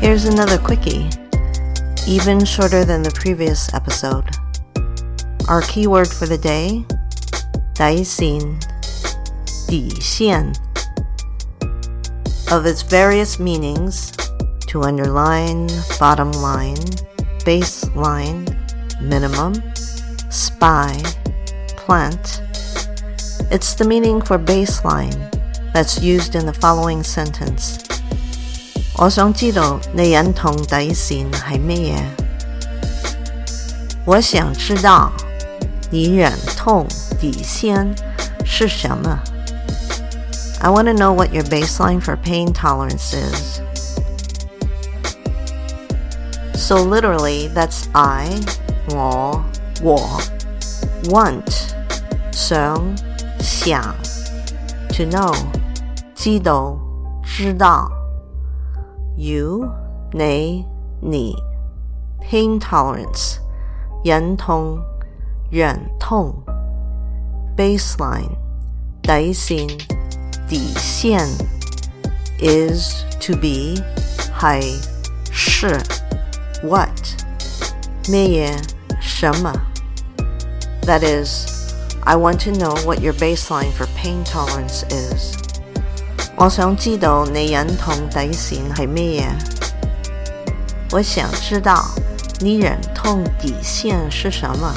Here's another quickie, even shorter than the previous episode. Our keyword for the day, 底线,底线. Of its various meanings, to underline, bottom line, baseline, minimum, spy, plant. It's the meaning for baseline that's used in the following sentence. 我想知道你忍痛底线系乜嘢？我想知道你忍痛底线是什么？I want to know what your baseline for pain tolerance is. So literally, that's I, 我,我 want, 想,想 to know, 知道,知道 you, 你,你 pain tolerance, 忍痛,忍痛 baseline, 底线,底线 is to be, 系,是 what 咩嘢什么 That is, I want to know what your baseline for pain tolerance is. 我想知道你忍痛底线系咩嘢？我想知道你忍痛底线是什么？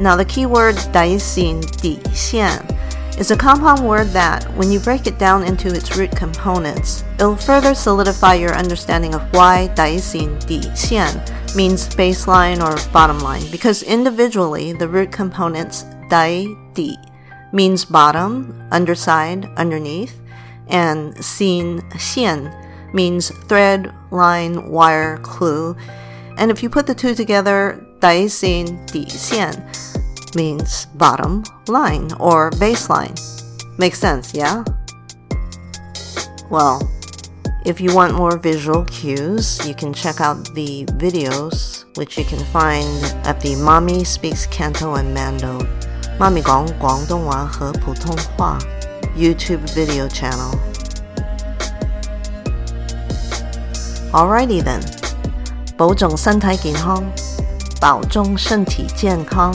Now the keyword 底线底线 is a compound word that, when you break it down into its root components, it'll further solidify your understanding of why 底线底线 means baseline or bottom line, because individually the root components 底底 means bottom, underside, underneath, and xin, xian, means thread, line, wire, clue. And if you put the two together, dai xin, di xian, means bottom line or baseline. Makes sense, yeah? Well, if you want more visual cues, you can check out the videos, which you can find at the Mommy Speaks Canto and Mando 妈咪讲广东话和普通话 YouTube video channel. Alrighty then，保重身体健康，保重身体健康。